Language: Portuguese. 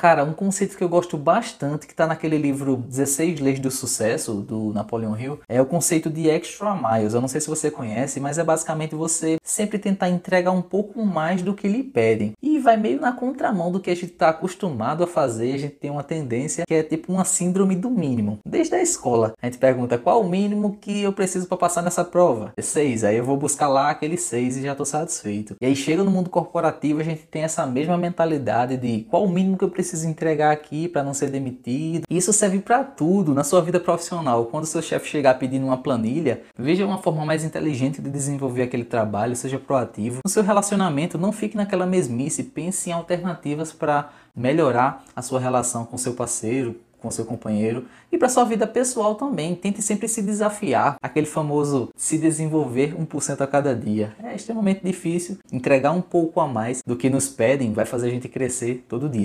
Cara, um conceito que eu gosto bastante, que está naquele livro 16 Leis do Sucesso, do Napoleon Hill, é o conceito de extra miles. Eu não sei se você conhece, mas é basicamente você sempre tentar entregar um pouco mais do que lhe pedem. E vai meio na contramão do que a gente está acostumado a fazer. A gente tem uma tendência que é tipo uma síndrome do mínimo. Desde a escola, a gente pergunta qual o mínimo que eu preciso para passar nessa prova? É 6. Aí eu vou buscar lá aquele 6 e já estou satisfeito. E aí chega no mundo corporativo, a gente tem essa mesma mentalidade de qual o mínimo que eu preciso entregar aqui para não ser demitido. Isso serve para tudo na sua vida profissional. Quando seu chefe chegar pedindo uma planilha, veja uma forma mais inteligente de desenvolver aquele trabalho, seja proativo. No seu relacionamento, não fique naquela mesmice, pense em alternativas para melhorar a sua relação com seu parceiro, com seu companheiro e para sua vida pessoal também. Tente sempre se desafiar, aquele famoso se desenvolver 1% a cada dia. É extremamente difícil entregar um pouco a mais do que nos pedem, vai fazer a gente crescer todo dia.